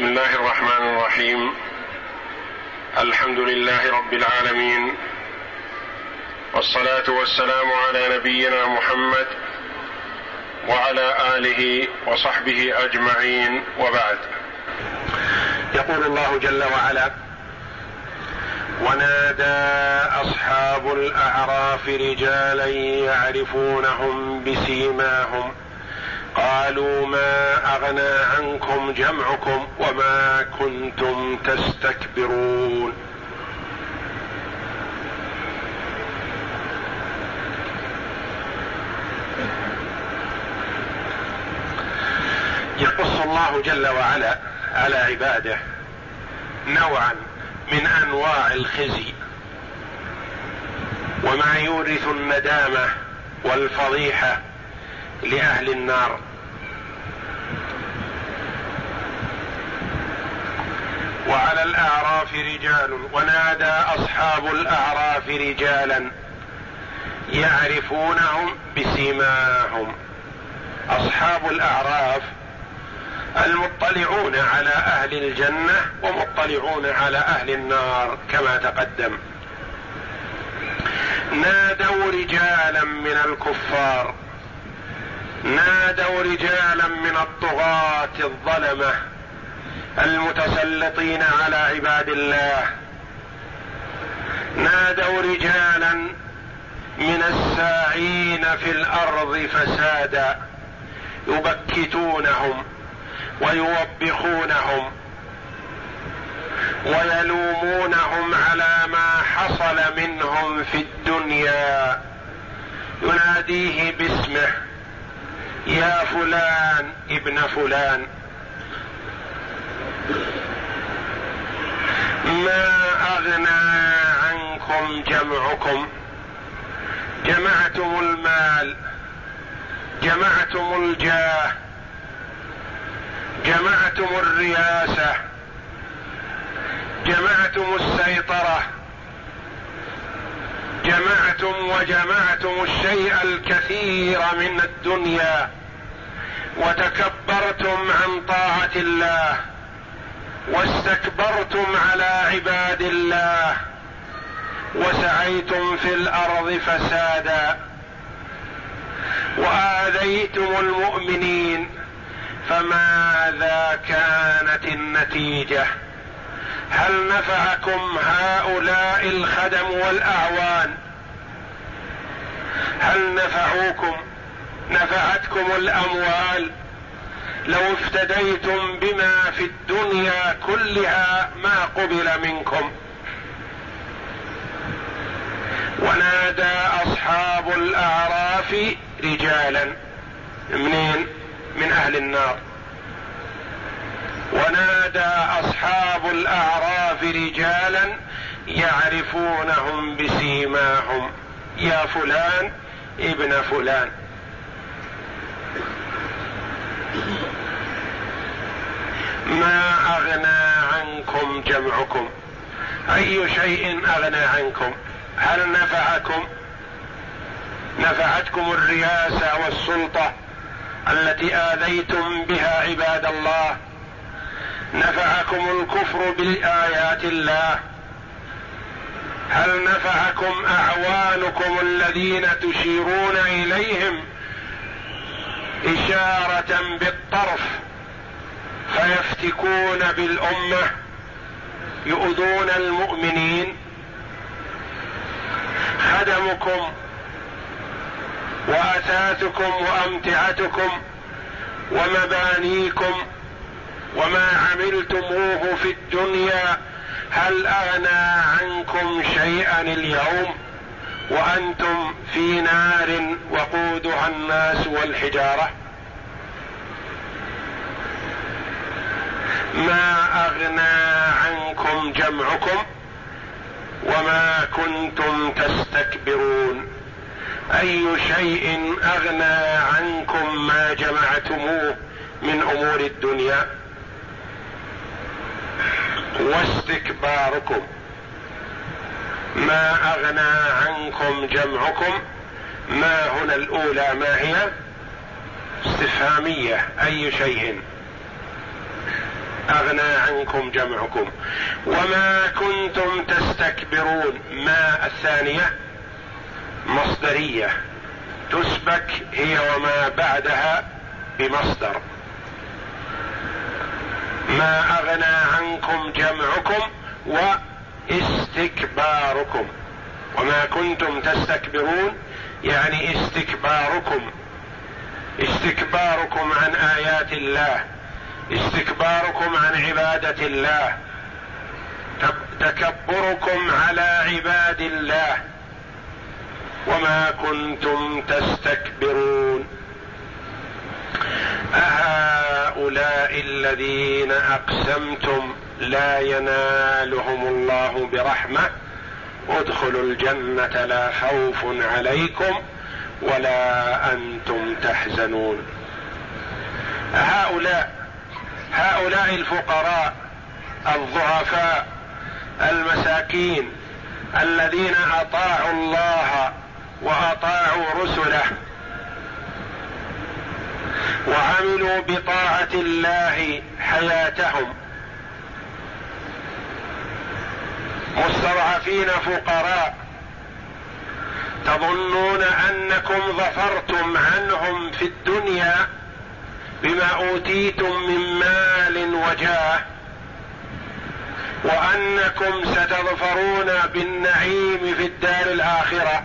بسم الله الرحمن الرحيم. الحمد لله رب العالمين. والصلاة والسلام على نبينا محمد وعلى آله وصحبه أجمعين. وبعد. يقول الله جل وعلا ونادى أصحاب الأعراف رجالا يعرفونهم بسيماهم قالوا ما أغنى عنكم جمعكم وما كنتم تستكبرون. يقص الله جل وعلا على عباده نوعا من أنواع الخزي وما يورث الندامة والفضيحة لأهل النار. وعلى الأعراف رجال ونادى أصحاب الأعراف رجالا يعرفونهم بسيماهم. أصحاب الأعراف المطلعون على أهل الجنة ومطلعون على أهل النار كما تقدم. نادوا رجالا من الكفار نادوا رجالا من الطغاة الظلمة. المتسلطين على عباد الله. نادوا رجالا من الساعين في الأرض فسادا يبكتونهم ويوبخونهم ويلومونهم على ما حصل منهم في الدنيا. يناديه باسمه يا فلان ابن فلان. ما أغنى عنكم جمعكم؟ جمعتم المال جمعتم الجاه جمعتم الرياسة جمعتم السيطرة جمعتم وجمعتم الشيء الكثير من الدنيا وتكبرتم عن طاعة الله. واستكبرتم على عباد الله وسعيتم في الأرض فسادا وآذيتم المؤمنين فماذا كانت النتيجة هل نفعكم هؤلاء الخدم والأعوان هل نفعوكم نفعتكم الأموال لو افتديتم بما في الدنيا كلها ما قبل منكم. ونادى أصحاب الأعراف رجالا منين؟ من أهل النار. ونادى أصحاب الأعراف رجالا يعرفونهم بسيماهم. يا فلان ابن فلان. ما أغنى عنكم جمعكم؟ أي شيء أغنى عنكم؟ هل نفعكم؟ نفعتكم الرياسه والسلطة التي آذيتم بها عباد الله. نفعكم الكفر بايات الله. هل نفعكم أعوانكم الذين تشيرون إليهم إشارة بالطرف فيفتكون بالأمة يؤذون المؤمنين. خدمكم واثاثكم وأمتعتكم ومبانيكم وما عملتموه في الدنيا هل أغنى عنكم شيئا اليوم؟ وأنتم في نار وقودها الناس والحجارة. ما أغنى عنكم جمعكم وما كنتم تستكبرون. أي شيء أغنى عنكم ما جمعتموه من أمور الدنيا؟ واستكباركم. ما أغنى عنكم جمعكم؟ ما هنا الأولى ما هي؟ استفهامية أي شيء؟ أغنى عنكم جمعكم. وما كنتم تستكبرون. ما الثانية؟ مصدرية. تسبك هي وما بعدها بمصدر. ما أغنى عنكم جمعكم واستكباركم. وما كنتم تستكبرون يعني استكباركم. استكباركم عن آيات الله. استكباركم عن عبادة الله. تكبركم على عباد الله. وما كنتم تستكبرون. أهؤلاء الذين أقسمتم لا ينالهم الله برحمة ادخلوا الجنة لا خوف عليكم ولا أنتم تحزنون. هؤلاء هؤلاء الفقراء الضعفاء المساكين الذين أطاعوا الله وأطاعوا رسله وعملوا بطاعة الله حياتهم. مستضعفين فقراء تظنون أنكم ظفرتم عنهم في الدنيا بما أوتيتم من مال وجاه وأنكم ستظفرون بالنعيم في الدار الآخرة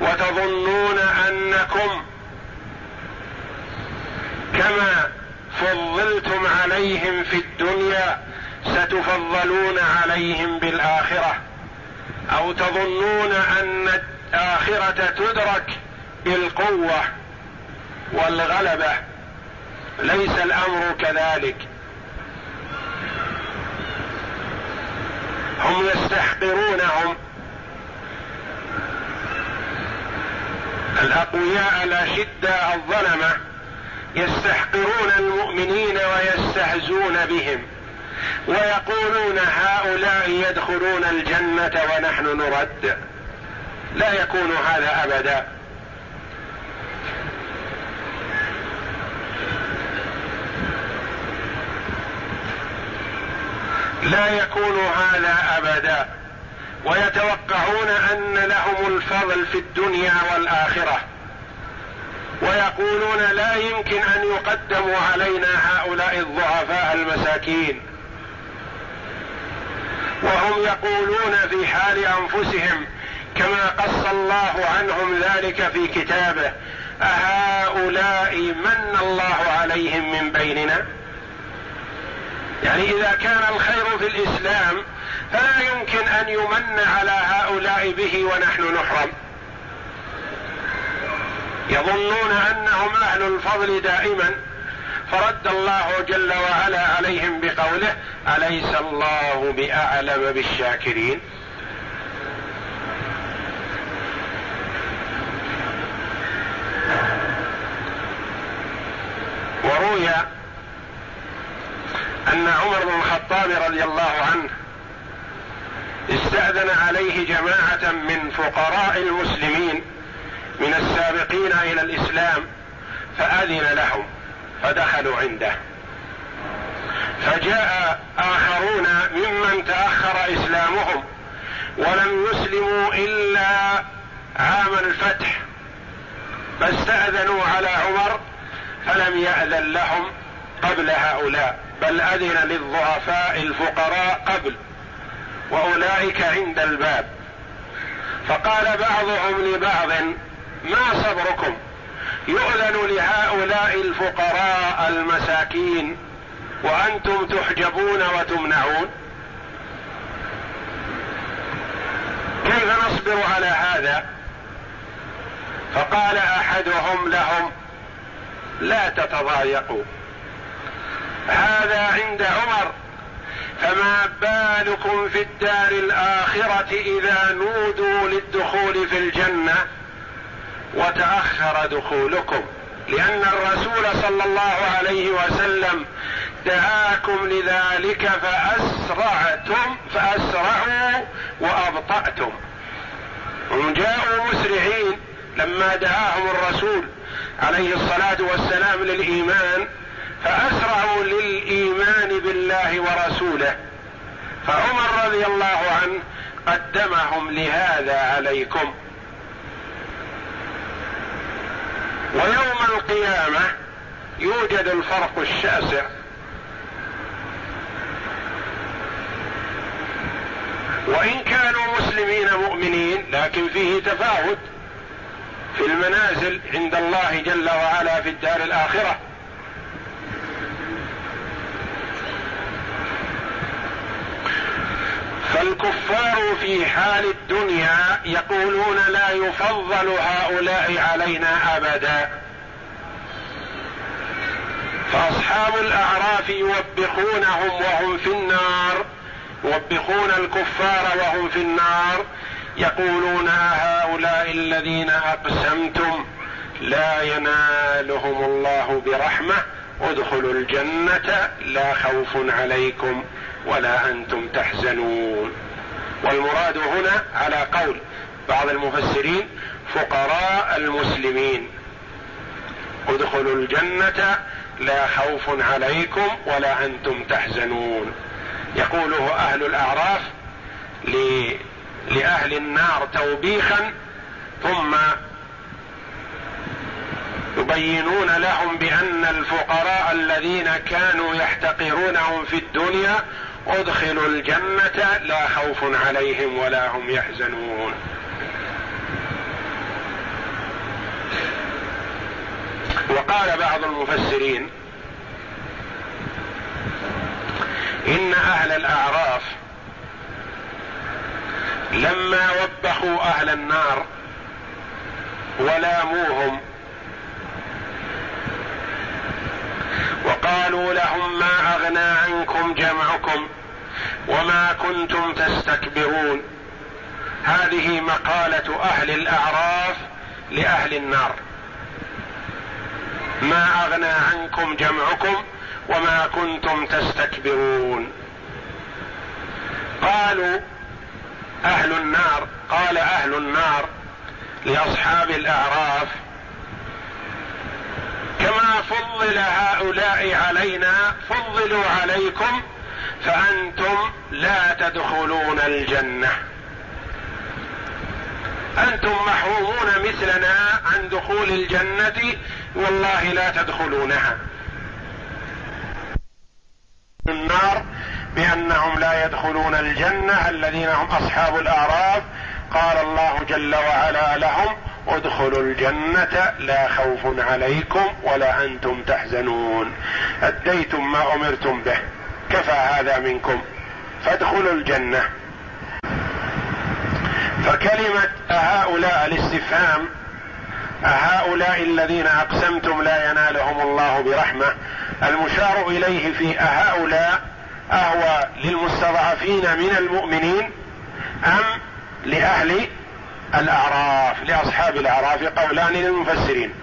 وتظنون أنكم كما فضلتم عليهم في الدنيا ستفضلون عليهم بالآخرة أو تظنون أن الآخرة تدرك بالقوة والغلبة. ليس الأمر كذلك. هم يستحقرونهم. الأقوياء الاشداء الظلمه يستحقرون المؤمنين ويستهزون بهم. ويقولون هؤلاء يدخلون الجنة ونحن نرد. لا يكون هذا أبدا. لا يكون هذا أبدا. ويتوقعون أن لهم الفضل في الدنيا والآخرة. ويقولون لا يمكن أن يقدموا علينا هؤلاء الضعفاء المساكين. وهم يقولون في حال أنفسهم كما قص الله عنهم ذلك في كتابه أهؤلاء من الله عليهم من بيننا؟ يعني إذا كان الخير في الإسلام فلا يمكن أن يمن على هؤلاء به ونحن نحرم. يظنون أنهم أهل الفضل دائما فرد الله جل وعلا عليهم بقوله أليس الله بأعلم بالشاكرين؟ وروي أن عمر بن الخطاب رضي الله عنه استأذن عليه جماعة من فقراء المسلمين من السابقين إلى الإسلام فأذن لهم فدخلوا عنده. فجاء آخرون ممن تأخر إسلامهم ولم يسلموا إلا عام الفتح فاستأذنوا على عمر فلم يأذن لهم قبل هؤلاء. بل أذن للضعفاء الفقراء قبل وأولئك عند الباب. فقال بعضهم لبعض ما صبركم؟ يؤذن لهؤلاء الفقراء المساكين وأنتم تحجبون وتمنعون. كيف نصبر على هذا؟ فقال أحدهم لهم لا تتضايقوا. هذا عند عمر فما بالكم في الدار الآخرة إذا نودوا للدخول في الجنة؟ وتأخر دخولكم لأن الرسول صلى الله عليه وسلم دعاكم لذلك فأسرعتم فأسرعوا وأبطأتم. هم جاءوا مسرعين لما دعاهم الرسول عليه الصلاة والسلام للإيمان فأسرعوا للإيمان بالله ورسوله. فعمر رضي الله عنه قدمهم لهذا عليكم. ويوم القيامة يوجد الفرق الشاسع. وإن كانوا مسلمين مؤمنين لكن فيه تفاوت في المنازل عند الله جل وعلا في الدار الآخرة. فالكفار في حال الدنيا يقولون لا يفضل هؤلاء علينا أبدا. فأصحاب الأعراف يوبخونهم وهم في النار يوبخون الكفار وهم في النار يقولون هؤلاء الذين أقسمتم لا ينالهم الله برحمة ادخلوا الجنة لا خوف عليكم. ولا أنتم تحزنون. والمراد هنا على قول بعض المفسرين فقراء المسلمين. ادخلوا الجنة لا خوف عليكم ولا أنتم تحزنون. يقوله أهل الأعراف لأهل النار توبيخا ثم يبينون لهم بأن الفقراء الذين كانوا يحتقرونهم في الدنيا ادخلوا الجنة لا خوف عليهم ولا هم يحزنون. وقال بعض المفسرين إن أهل الأعراف لما وبخوا أهل النار ولاموهم وقالوا لهم ما أغنى عنكم جمعكم وما كنتم تستكبرون. هذه مقالة أهل الأعراف لأهل النار. ما أغنى عنكم جمعكم وما كنتم تستكبرون. قالوا أهل النار قال أهل النار لأصحاب الأعراف فضل هؤلاء علينا فضلوا عليكم فأنتم لا تدخلون الجنة. أنتم محرومون مثلنا عن دخول الجنة والله لا تدخلونها. النار بأنهم لا يدخلون الجنة الذين هم أصحاب الأعراف. قال الله جل وعلا لهم ادخلوا الجنة لا خوف عليكم ولا أنتم تحزنون. أديتم ما أمرتم به. كفى هذا منكم. فادخلوا الجنة. فكلمة هؤلاء الاستفهام أهؤلاء الذين أقسمتم لا ينالهم الله برحمة المشار إليه في أهؤلاء أهو للمستضعفين من المؤمنين أم لأهل الأعراف لأصحاب الأعراف قولان للمفسرين.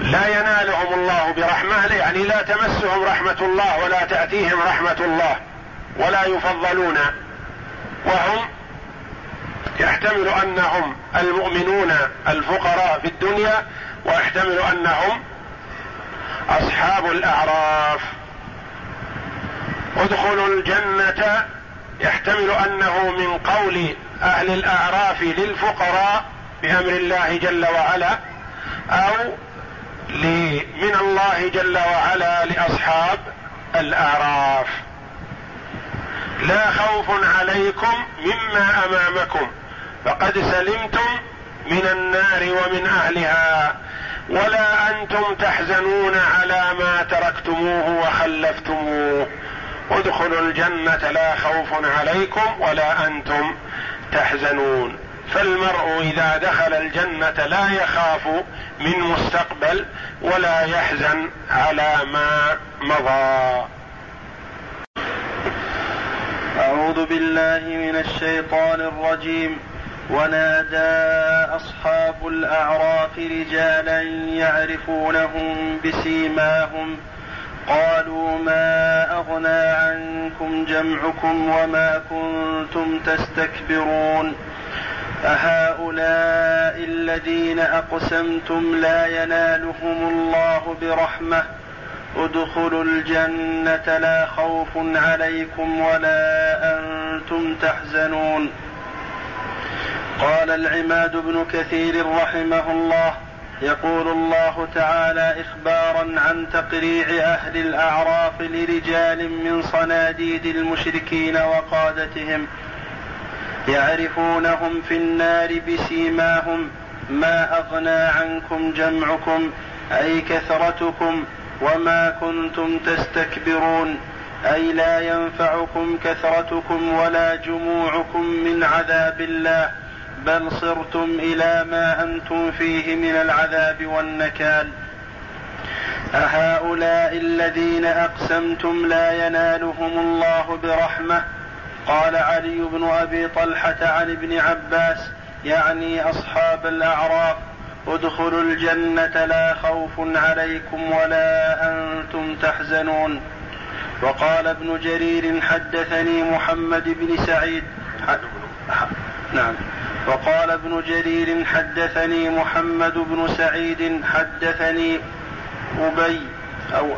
لا ينالهم الله برحمة يعني لا تمسهم رحمة الله ولا تأتيهم رحمة الله ولا يفضلون. وهم يحتمل أنهم المؤمنون الفقراء في الدنيا ويحتمل أنهم أصحاب الأعراف. ادخلوا الجنة يحتمل أنه من قول أهل الأعراف للفقراء بأمر الله جل وعلا أو من الله جل وعلا لأصحاب الأعراف. لا خوف عليكم مما أمامكم فقد سلمتم من النار ومن أهلها ولا أنتم تحزنون على ما تركتموه وخلفتموه. ادخلوا الجنة لا خوف عليكم ولا أنتم تحزنون. فالمرء إذا دخل الجنة لا يخاف من مستقبل ولا يحزن على ما مضى. أعوذ بالله من الشيطان الرجيم. ونادى أصحاب الأعراف رجالا يعرفونهم بسيماهم قالوا ما أغنى عنكم جمعكم وما كنتم تستكبرون أهؤلاء الذين أقسمتم لا ينالهم الله برحمة ادخلوا الجنة لا خوف عليكم ولا أنتم تحزنون قال العماد بن كثير رحمه الله يقول الله تعالى إخبارا عن تقريع أهل الأعراف لرجال من صناديد المشركين وقادتهم يعرفونهم في النار بسيماهم ما أغنى عنكم جمعكم أي كثرتكم وما كنتم تستكبرون أي لا ينفعكم كثرتكم ولا جموعكم من عذاب الله بل صرتم إلى ما أنتم فيه من العذاب والنكال. أهؤلاء الذين أقسمتم لا ينالهم الله برحمة. قال علي بن أبي طلحة عن ابن عباس يعني أصحاب الأعراف ادخلوا الجنة لا خوف عليكم ولا أنتم تحزنون. وقال ابن جرير حدثني محمد بن سعيد. نعم. وقال ابن جرير حدثني محمد بن سعيد حدثني أبي أو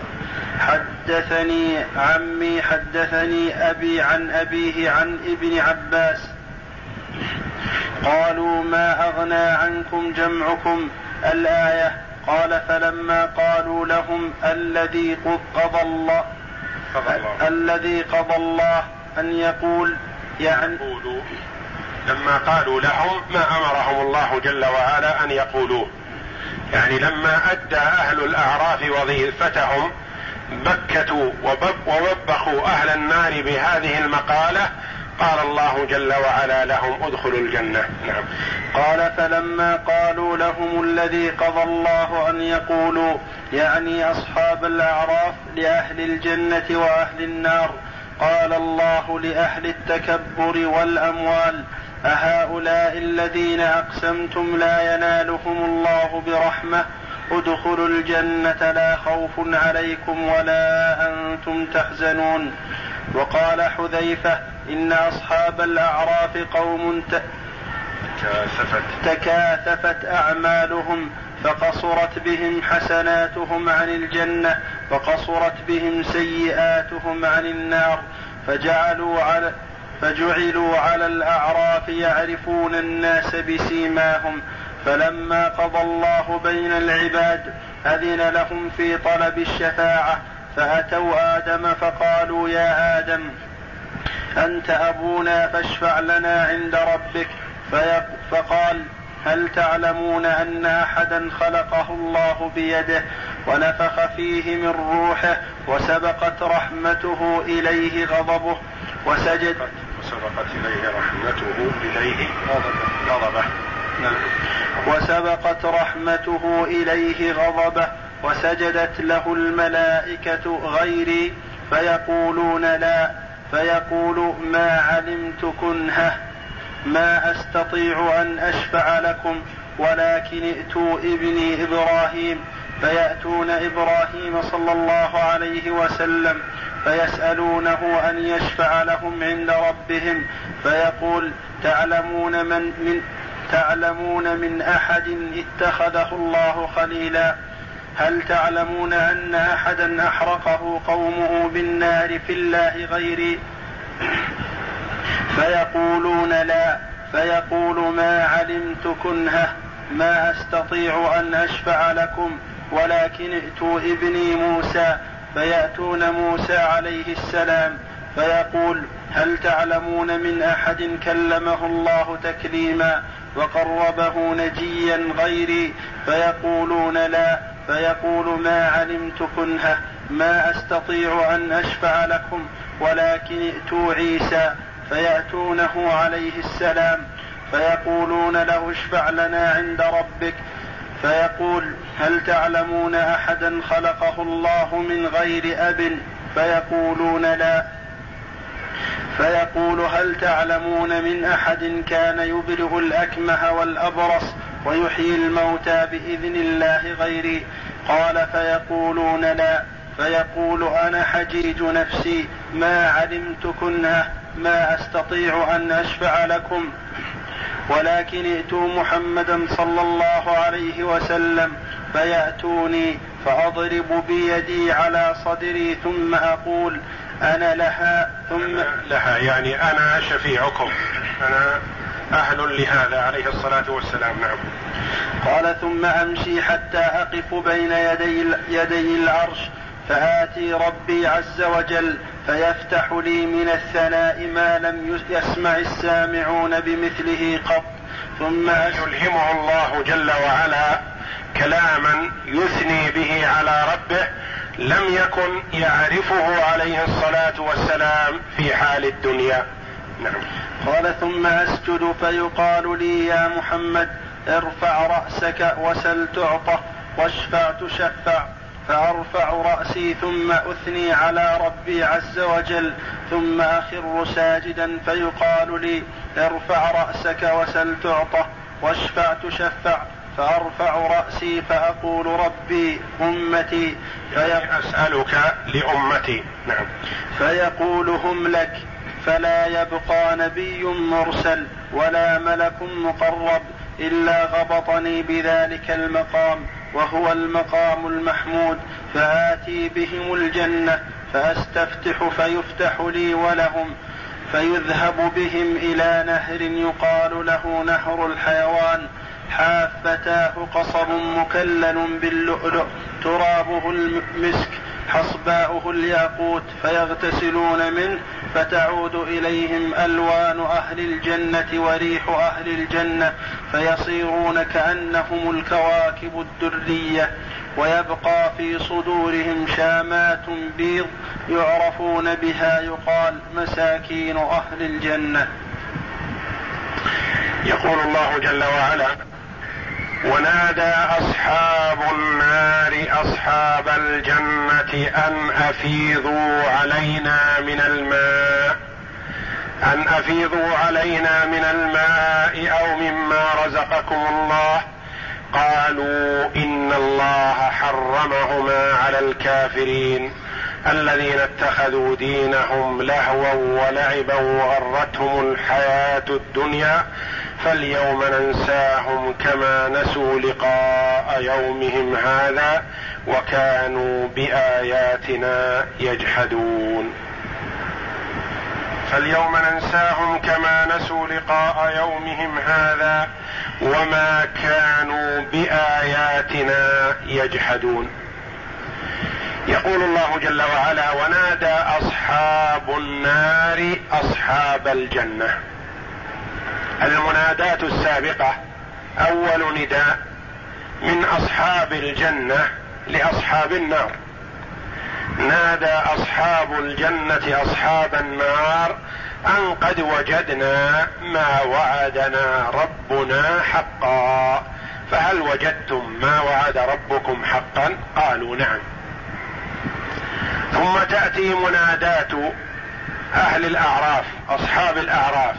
حدثني عمي حدثني أبي عن أبيه عن ابن عباس قالوا ما أغنى عنكم جمعكم الآية قال فلما قالوا لهم الذي قضى الله الذي قضى الله أن يقول يعني لما قالوا لهم ما أمرهم الله جل وعلا أن يقولوه. يعني لما أدى أهل الأعراف وظيفتهم بكتوا ووبخوا أهل النار بهذه المقالة قال الله جل وعلا لهم ادخلوا الجنة. نعم. قال فلما قالوا لهم الذي قضى الله أن يقولوا يعني أصحاب الأعراف لأهل الجنة وأهل النار قال الله لأهل التكبر والأموال أهؤلاء الذين أقسمتم لا ينالهم الله برحمة ادخلوا الجنة لا خوف عليكم ولا أنتم تحزنون. وقال حذيفة إن أصحاب الأعراف قوم ت... تكاثفت. تكاثفت أعمالهم فقصرت بهم حسناتهم عن الجنة وقصرت بهم سيئاتهم عن النار فجعلوا على فجعلوا على الأعراف يعرفون الناس بسيماهم فلما قضى الله بين العباد أذن لهم في طلب الشفاعة فأتوا آدم فقالوا يا آدم أنت أبونا فاشفع لنا عند ربك فقال هل تعلمون أن أحدا خلقه الله بيده ونفخ فيه من روحه وسبقت رحمته إليه غضبه وسجد وسبقت إليه رحمته إليه. غضبه. نعم. وسبقت رحمته إليه غضبه. وسجدت له الملائكة غيري. فيقولون لا. فيقول ما علمت كنهة. ما أستطيع أن أشفع لكم. ولكن ائتوا ابني إبراهيم. فيأتون إبراهيم صلى الله عليه وسلم فيسألونه أن يشفع لهم عند ربهم فيقول تعلمون من من تعلمون من أحد اتخذه الله خليلا؟ هل تعلمون أن أحدا أحرقه قومه بالنار في الله غيري فيقولون لا فيقول ما علمت كنهة ما أستطيع أن أشفع لكم. ولكن ائتوا ابني موسى فيأتون موسى عليه السلام فيقول هل تعلمون من أحد كلمه الله تكليما وقربه نجيا غيري فيقولون لا فيقول ما علمت كنهة ما أستطيع أن أشفع لكم ولكن ائتوا عيسى فيأتونه عليه السلام فيقولون له اشفع لنا عند ربك فيقول هل تعلمون أحدا خلقه الله من غير أب؟ فيقولون لا. فيقول هل تعلمون من أحد كان يبرئ الأكمه والأبرص ويحيي الموتى بإذن الله غيري قال فيقولون لا. فيقول أنا حجيج نفسي. ما علمت كنه. ما أستطيع أن أشفع لكم. ولكن ائتوا محمدا صلى الله عليه وسلم. فيأتوني فأضرب بيدي على صدري ثم أقول أنا لها ثم لها يعني أنا شفيعكم. أنا أهل لهذا عليه الصلاة والسلام نعم. قال ثم أمشي حتى أقف بين يدي, يدي العرش فآتي ربي عز وجل فيفتح لي من الثناء ما لم يسمع السامعون بمثله قط ثم يلهمه الله جل وعلا كلاما يثني به على ربه لم يكن يعرفه عليه الصلاة والسلام في حال الدنيا. نعم. قال ثم أسجد فيقال لي يا محمد ارفع رأسك وسل تعطى واشفع تشفع فأرفع رأسي ثم أثني على ربي عز وجل ثم أخر ساجدا فيقال لي ارفع رأسك وسل تعطى واشفع تشفع. فأرفع رأسي فأقول ربي أمتي يعني أسألك لأمتي. نعم. فيقول هم لك فلا يبقى نبي مرسل ولا ملك مقرب إلا غبطني بذلك المقام وهو المقام المحمود فآتي بهم الجنة فأستفتح فيفتح لي ولهم فيذهب بهم إلى نهر يقال له نهر الحيوان حافتاه قصب مكلل باللؤلؤ ترابه المسك حصباؤه الياقوت فيغتسلون منه فتعود إليهم ألوان أهل الجنة وريح أهل الجنة فيصيرون كأنهم الكواكب الدرية ويبقى في صدورهم شامات بيض يعرفون بها يقال مساكين أهل الجنة. يقول الله جل وعلا ونادى أصحاب النار أصحاب الجنة أن أفيضوا علينا من الماء أن أفيضوا علينا من الماء أو مما رزقكم الله. قالوا إن الله حرمهما على الكافرين الذين اتخذوا دينهم لهوا ولعبا وغرتهم الحياة الدنيا فاليوم ننساهم كما نسوا لقاء يومهم هذا وكانوا بآياتنا يجحدون. فاليوم ننساهم كما نسوا لقاء يومهم هذا وما كانوا بآياتنا يجحدون. يقول الله جل وعلا ونادى أصحاب النار أصحاب الجنة. المنادات السابقة. أول نداء من أصحاب الجنة لأصحاب النار. نادى أصحاب الجنة أصحاب النار أن قد وجدنا ما وعدنا ربنا حقا. فهل وجدتم ما وعد ربكم حقا؟ قالوا نعم. ثم تأتي منادات أهل الأعراف أصحاب الأعراف.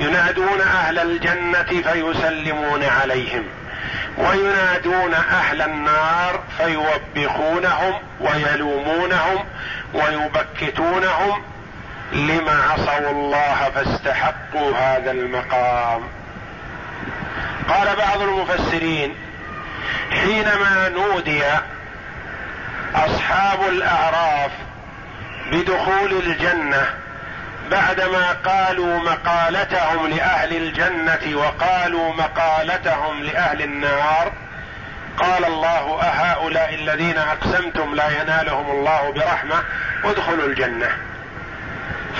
ينادون أهل الجنة فيسلمون عليهم وينادون أهل النار فيوبخونهم ويلومونهم ويبكتونهم لما عصوا الله فاستحقوا هذا المقام. قال بعض المفسرين حينما نودي أصحاب الأعراف بدخول الجنة بعدما قالوا مقالتهم لأهل الجنة وقالوا مقالتهم لأهل النار قال الله أهؤلاء الذين أقسمتم لا ينالهم الله برحمة ادخلوا الجنة.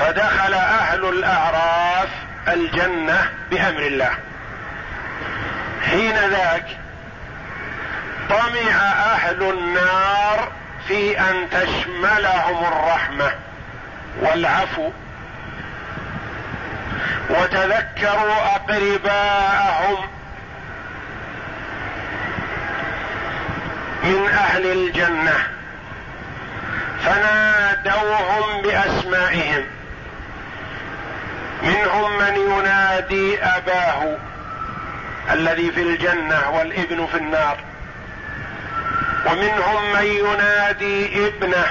فدخل أهل الأعراف الجنة بأمر الله. حين ذاك طمع أهل النار في أن تشملهم الرحمة والعفو. وتذكروا أقرباءهم من أهل الجنة فنادوهم بأسمائهم. منهم من ينادي أباه الذي في الجنة والإبن في النار. ومنهم من ينادي ابنه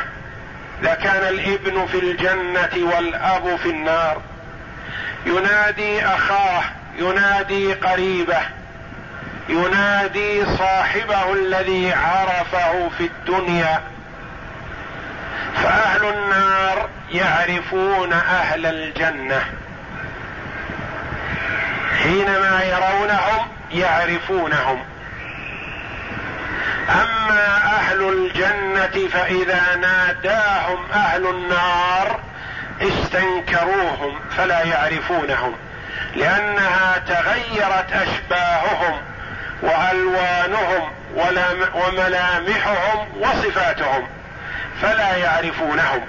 إذا كان الإبن في الجنة والأب في النار. ينادي أخاه ينادي قريبه ينادي صاحبه الذي عرفه في الدنيا. فأهل النار يعرفون أهل الجنة. حينما يرونهم يعرفونهم. أما أهل الجنة فإذا ناداهم أهل النار استنكروهم فلا يعرفونهم لأنها تغيرت أشباههم وألوانهم وملامحهم وصفاتهم فلا يعرفونهم.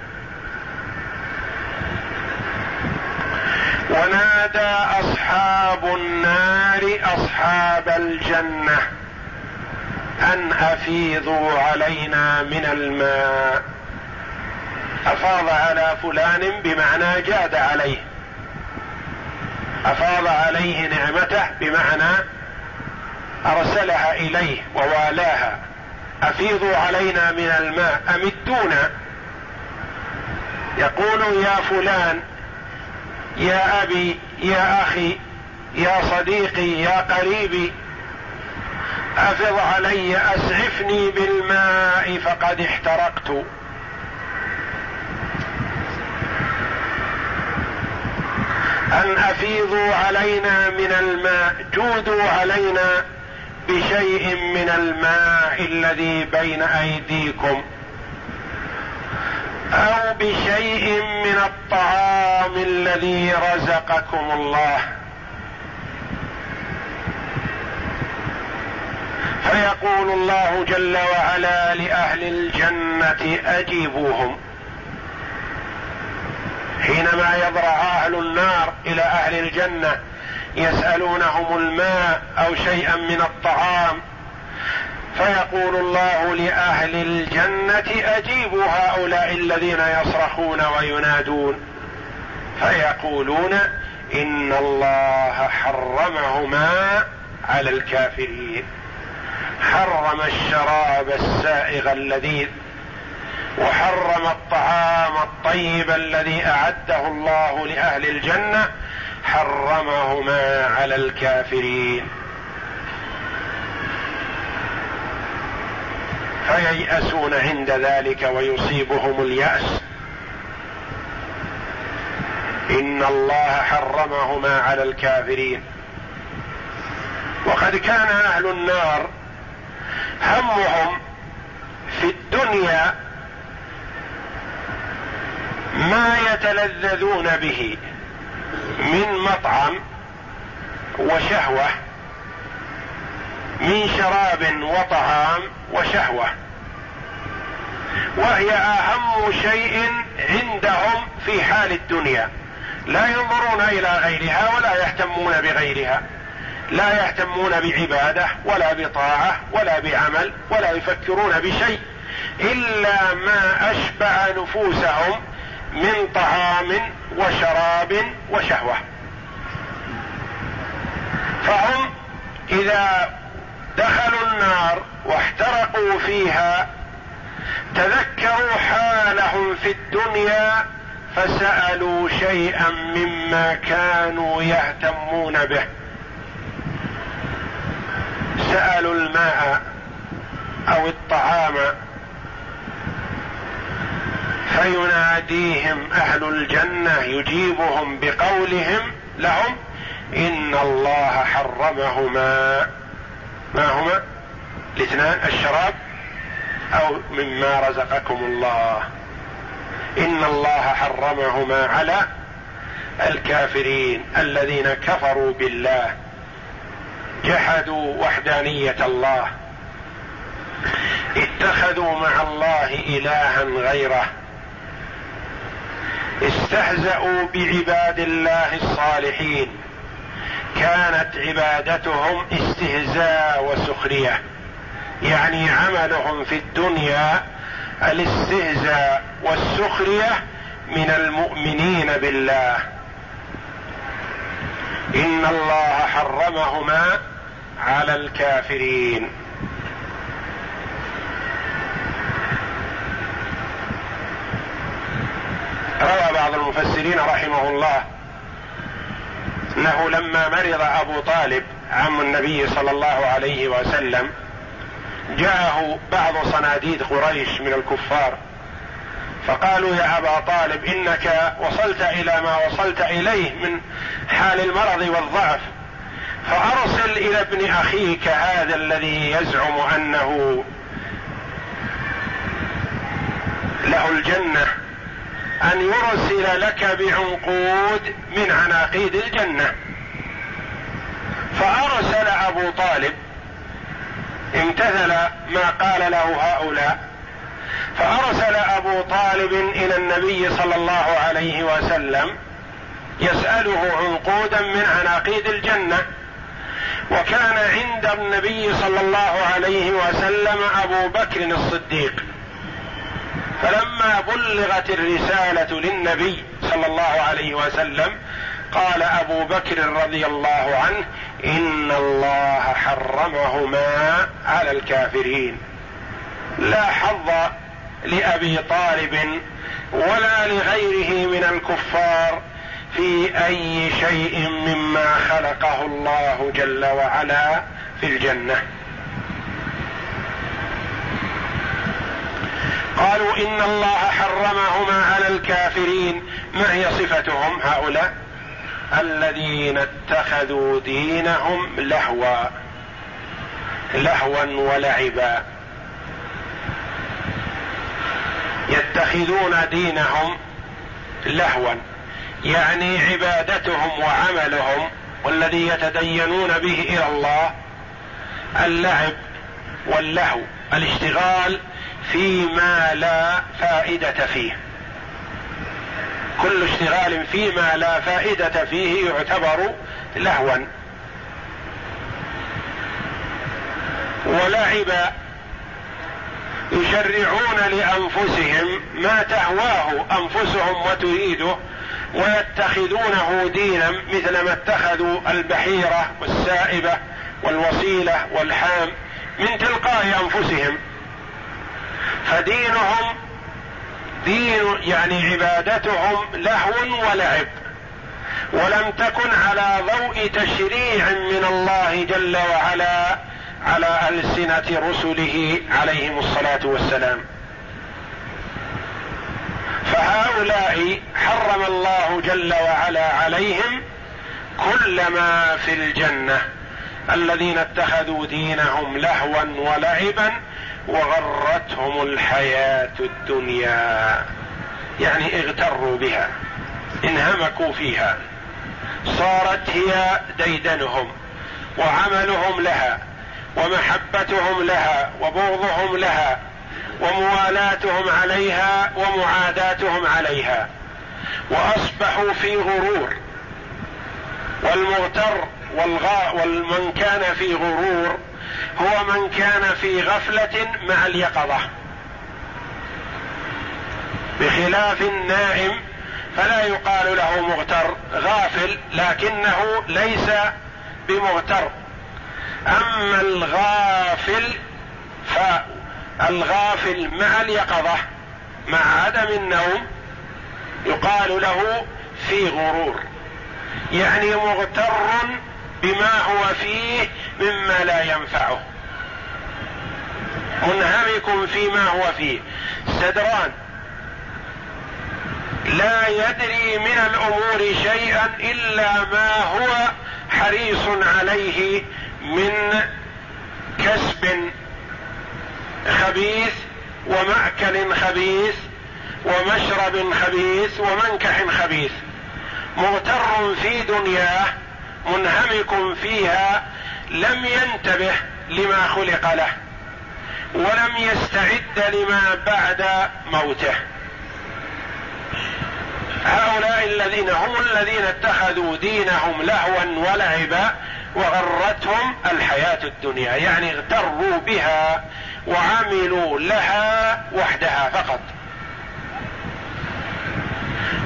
ونادى أصحاب النار أصحاب الجنة أن أفيضوا علينا من الماء. أفاض على فلان بمعنى جاد عليه. أفاض عليه نعمته بمعنى أرسلها إليه ووالاها أفيضوا علينا من الماء امدونا يقول يا فلان يا أبي يا أخي يا صديقي يا قريبي أفض علي أسعفني بالماء فقد احترقت. أن أفيضوا علينا من الماء جودوا علينا بشيء من الماء الذي بين أيديكم أو بشيء من الطعام الذي رزقكم الله. فيقول الله جل وعلا لأهل الجنة أجيبوهم. حينما يضرع أهل النار إلى أهل الجنة يسألونهم الماء أو شيئا من الطعام فيقول الله لأهل الجنة أجيبوا هؤلاء الذين يصرخون وينادون. فيقولون إن الله حرمهما على الكافرين. حرم الشراب السائغ اللذيذ وحرم الطعام الطيب الذي أعده الله لأهل الجنة حرمهما على الكافرين. فييأسون عند ذلك ويصيبهم اليأس. إن الله حرمهما على الكافرين. وقد كان أهل النار همهم في الدنيا ما يتلذذون به من مطعم وشهوة من شراب وطعام وشهوة وهي أهم شيء عندهم في حال الدنيا. لا ينظرون إلى غيرها ولا يهتمون بغيرها. لا يهتمون بعبادة ولا بطاعة ولا بعمل ولا يفكرون بشيء إلا ما اشبع نفوسهم من طعام وشراب وشهوة. فهم إذا دخلوا النار واحترقوا فيها تذكروا حالهم في الدنيا فسألوا شيئا مما كانوا يهتمون به. سألوا الماء أو الطعام فيناديهم أهل الجنة يجيبهم بقولهم لهم إن الله حرمهما. ما هما؟ الاثنان الشراب أو مما رزقكم الله. إن الله حرمهما على الكافرين الذين كفروا بالله. جحدوا وحدانية الله. اتخذوا مع الله إلها غيره. استهزأوا بعباد الله الصالحين. كانت عبادتهم استهزاء وسخرية. يعني عملهم في الدنيا الاستهزاء والسخرية من المؤمنين بالله. إن الله حرمهما على الكافرين. روى بعض المفسرين رحمه الله أنه لما مرض أبو طالب عم النبي صلى الله عليه وسلم جاءه بعض صناديد قريش من الكفار فقالوا يا أبا طالب إنك وصلت إلى ما وصلت إليه من حال المرض والضعف فأرسل إلى ابن أخيك هذا الذي يزعم أنه له الجنة. أن يرسل لك بعنقود من عناقيد الجنة. فأرسل أبو طالب امتثل ما قال له هؤلاء. فأرسل أبو طالب إلى النبي صلى الله عليه وسلم يسأله عنقودا من عناقيد الجنة. وكان عند النبي صلى الله عليه وسلم أبو بكر الصديق. فلما بلغت الرسالة للنبي صلى الله عليه وسلم قال أبو بكر رضي الله عنه إن الله حرمهما على الكافرين. لا حظ لأبي طالب ولا لغيره من الكفار في أي شيء مما خلقه الله جل وعلا في الجنة. قالوا إن الله حرمهما على الكافرين. ما هي صفتهم هؤلاء الذين اتخذوا دينهم لهوا لهوا ولعبا. يتخذون دينهم لهوا يعني عبادتهم وعملهم والذي يتدينون به إلى الله اللعب واللهو الاشتغال فيما لا فائدة فيه. كل اشتغال فيما لا فائدة فيه يعتبر لهوا. ولعب يشرعون لأنفسهم ما تهواه أنفسهم وتريده ويتخذونه دينا مثل ما اتخذوا البحيرة والسائبة والوصيلة والحام من تلقاء أنفسهم. فدينهم دين يعني عبادتهم لهو ولعب. ولم تكن على ضوء تشريع من الله جل وعلا على ألسنة رسله عليهم الصلاة والسلام. فهؤلاء حرم الله جل وعلا عليهم كل ما في الجنة. الذين اتخذوا دينهم لهوا ولعبا وغرتهم الحياة الدنيا. يعني اغتروا بها انهمكوا فيها. صارت هي ديدنهم وعملهم لها ومحبتهم لها وبغضهم لها وموالاتهم عليها ومعاداتهم عليها. وأصبحوا في غرور. والمغتر والغاء والمن كان في غرور هو من كان في غفلة مع اليقظة. بخلاف النائم فلا يقال له مغتر غافل لكنه ليس بمغتر. أما الغافل فالغافل مع اليقظة مع عدم النوم يقال له في غرور. يعني مغتر بما هو فيه مما لا ينفعه. منهمك فيما هو فيه. سدران. لا يدري من الأمور شيئا إلا ما هو حريص عليه من كسب خبيث ومأكل خبيث ومشرب خبيث ومنكح خبيث. مغتر في دنياه منهمك فيها لم ينتبه لما خلق له ولم يستعد لما بعد موته. هؤلاء الذين هم الذين اتخذوا دينهم لهوا ولعبا وغرتهم الحياة الدنيا يعني اغتروا بها وعملوا لها وحدها فقط.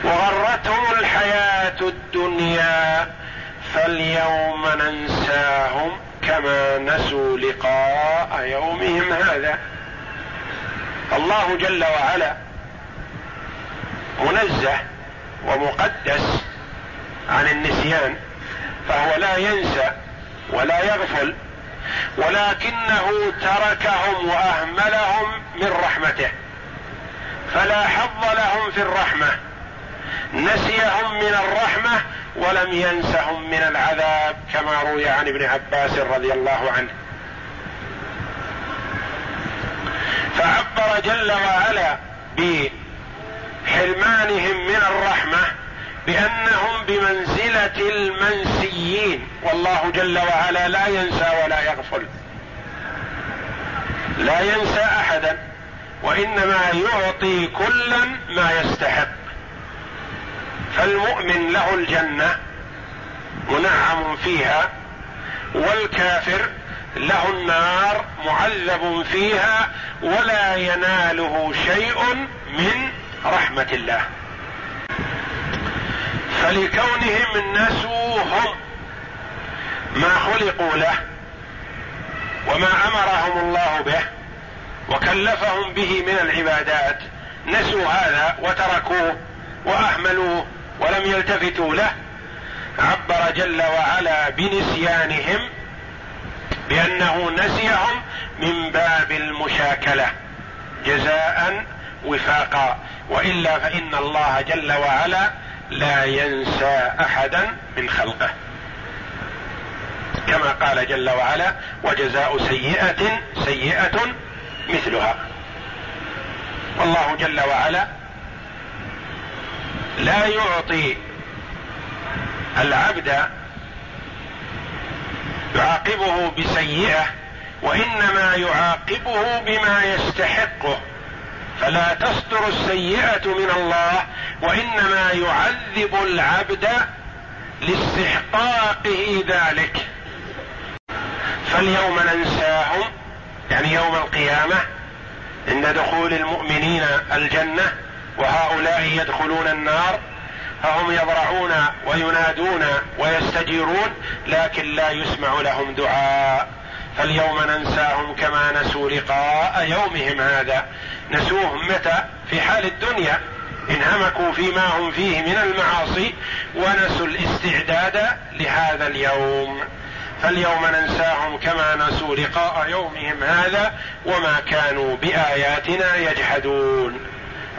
وغرتهم الحياة الدنيا. فاليوم ننساهم كما نسوا لقاء يومهم هذا. الله جل وعلا منزه ومقدس عن النسيان فهو لا ينسى ولا يغفل ولكنه تركهم وأهملهم من رحمته. فلا حظ لهم في الرحمة نسيهم من الرحمة ولم ينسهم من العذاب كما روي عن ابن عباس رضي الله عنه. فعبر جل وعلا بحرمانهم من الرحمة بأنهم بمنزلة المنسيين. والله جل وعلا لا ينسى ولا يغفل. لا ينسى أحدا وإنما يعطي كلا ما يستحق. فالمؤمن له الجنة منعم فيها والكافر له النار معذب فيها ولا يناله شيء من رحمة الله. فلكونهم نسوهم ما خلقوا له وما أمرهم الله به وكلفهم به من العبادات نسوا هذا وتركوه وأهملوه. ولم يلتفتوا له عبر جل وعلا بنسيانهم بأنه نسيهم من باب المشاكلة جزاء وفاقا وإلا فإن الله جل وعلا لا ينسى أحدا من خلقه. كما قال جل وعلا وجزاء سيئة سيئة مثلها. والله جل وعلا لا يعطي العبد يعاقبه بسيئة وإنما يعاقبه بما يستحقه. فلا تصدر السيئة من الله وإنما يعذب العبد لاستحقاقه ذلك. فاليوم ننساهم يعني يوم القيامة عند دخول المؤمنين الجنة وهؤلاء يدخلون النار فهم يضرعون وينادون ويستجيرون لكن لا يسمع لهم دعاء. فاليوم ننساهم كما نسوا لقاء يومهم هذا. نسوه متى؟ في حال الدنيا. انهمكوا فيما هم فيه من المعاصي ونسوا الاستعداد لهذا اليوم. فاليوم ننساهم كما نسوا لقاء يومهم هذا وما كانوا بآياتنا يجحدون.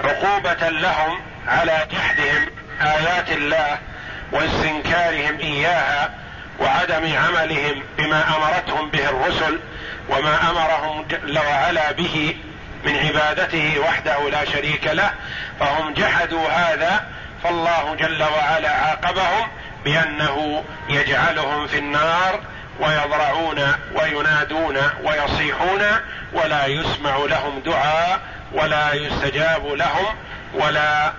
عقوبة لهم على جحدهم آيات الله واستنكارهم إياها وعدم عملهم بما أمرتهم به الرسل وما أمرهم جل وعلا به من عبادته وحده لا شريك له فهم جحدوا هذا فالله جل وعلا عاقبهم بأنه يجعلهم في النار ويضرعون وينادون ويصيحون ولا يسمع لهم دعاء ولا يستجاب لهم ولا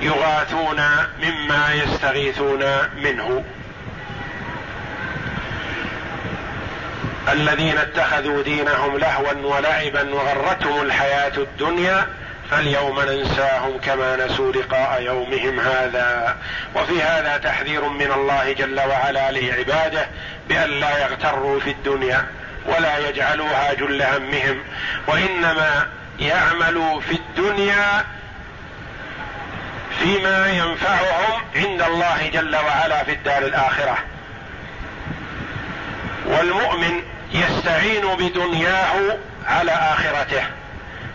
يغاثون مما يستغيثون منه. الذين اتخذوا دينهم لهوا ولعبا وغرتهم الحياة الدنيا فاليوم ننساهم كما نسوا لقاء يومهم هذا. وفي هذا تحذير من الله جل وعلا لعباده بأن لا يغتروا في الدنيا. ولا يجعلوها جل همهم وإنما يعملوا في الدنيا فيما ينفعهم عند الله جل وعلا في الدار الآخرة. والمؤمن يستعين بدنياه على آخرته.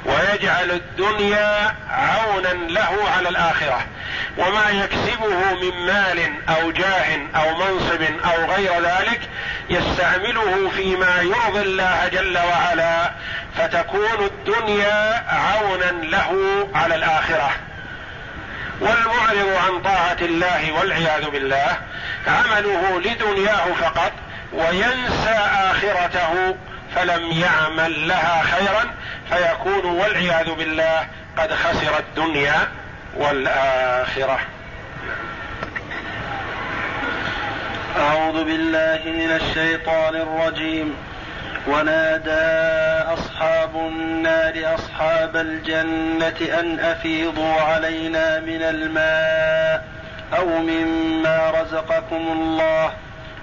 ويجعل الدنيا عونا له على الآخرة. وما يكسبه من مال أو جاه أو منصب أو غير ذلك يستعمله فيما يرضي الله جل وعلا فتكون الدنيا عونا له على الآخرة. والمعرض عن طاعة الله والعياذ بالله عمله لدنياه فقط وينسى آخرته فلم يعمل لها خيرا فيكون والعياذ بالله قد خسر الدنيا والآخرة. أعوذ بالله من الشيطان الرجيم. ونادى أصحاب النار أصحاب الجنة أن أفيضوا علينا من الماء أو مما رزقكم الله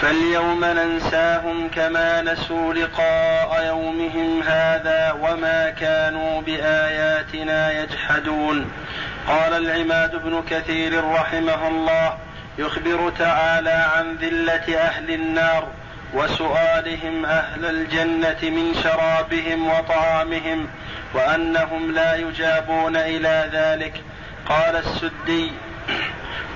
فاليوم ننساهم كما نسوا لقاء يومهم هذا وما كانوا بآياتنا يجحدون. قال العماد بن كثير رحمه الله يخبر تعالى عن ذلة أهل النار وسؤالهم أهل الجنة من شرابهم وطعامهم وأنهم لا يجابون إلى ذلك. قال السدي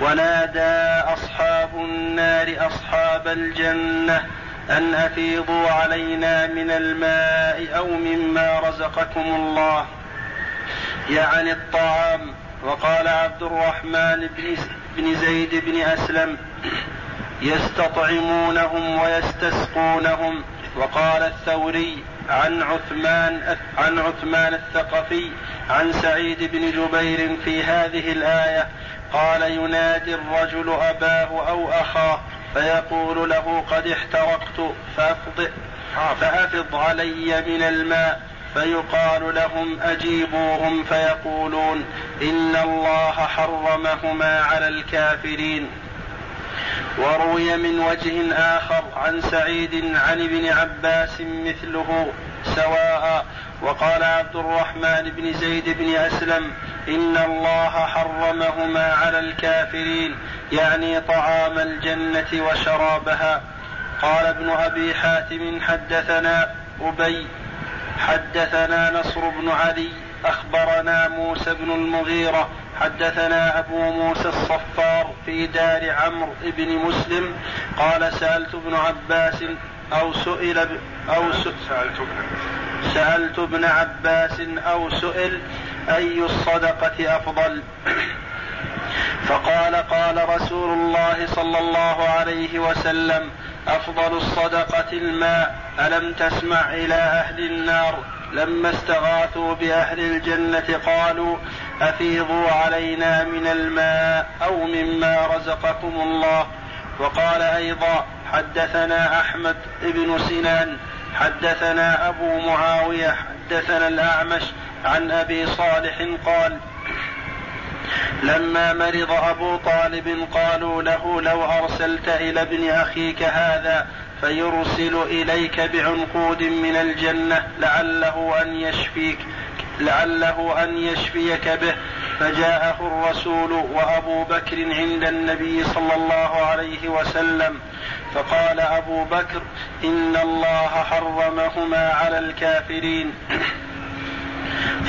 ونادى أصحاب النار أصحاب الجنة أن أفيضوا علينا من الماء أو مما رزقكم الله. يعني الطعام. وقال عبد الرحمن بن زيد بن أسلم يستطعمونهم ويستسقونهم. وقال الثوري عن عثمان عن عثمان الثقفي عن سعيد بن جبير في هذه الآية قال ينادي الرجل أباه أو أخاه فيقول له قد احترقت فأفض فأفض علي من الماء. فيقال لهم أجيبوهم فيقولون إن الله حرمهما على الكافرين. وروي من وجه آخر عن سعيد عن ابن عباس مثله سواء وقال عبد الرحمن بن زيد بن أسلم إن الله حرمهما على الكافرين يعني طعام الجنة وشرابها. قال ابن أبي حاتم حدثنا أبي حدثنا نصر بن علي أخبرنا موسى بن المغيرة حدثنا أبو موسى الصفار في دار عمرو بن مسلم قال سألت ابن عباس أو سئل أو سألت سألت ابن عباس أو سئل أي الصدقة أفضل؟ فقال قال رسول الله صلى الله عليه وسلم أفضل الصدقة الماء. ألم تسمع إلى أهل النار؟ لما استغاثوا بأهل الجنة قالوا أفيضوا علينا من الماء أو مما رزقكم الله. وقال أيضا حدثنا أحمد بن سنان حدثنا أبو معاوية حدثنا الأعمش عن أبي صالح قال لما مرض أبو طالب قالوا له لو أرسلت إلى ابن أخيك هذا فيرسل إليك بعنقود من الجنة لعله أن يشفيك لعله أن يشفيك به. فجاءه الرسول وأبو بكر عند النبي صلى الله عليه وسلم فقال أبو بكر إن الله حرمهما على الكافرين.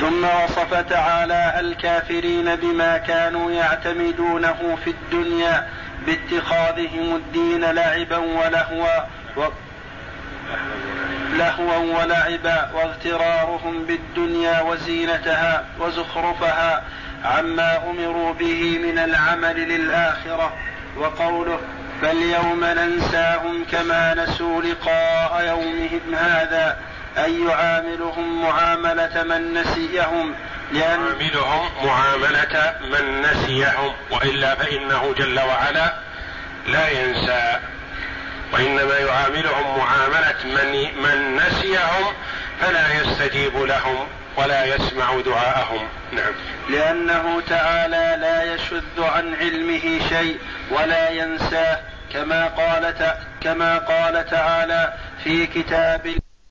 ثم وصف تعالى الكافرين بما كانوا يعتمدونه في الدنيا باتخاذهم الدين لعبا ولهوا و... لهوا ولعبا واغترارهم بالدنيا وزينتها وزخرفها عما أمروا به من العمل للآخرة وقوله فاليوم ننساهم كما نسوا لقاء يومهم هذا أي يعاملهم معاملة من نسيهم لأن يعاملهم معاملة من نسيهم وإلا فإنه جل وعلا لا ينسى. وإنما يعاملهم معاملة من من نسيهم فلا يستجيب لهم. ولا يسمع دعاءهم. نعم. لأنه تعالى لا يشذ عن علمه شيء ولا ينساه كما قال كما قال تعالى في كتاب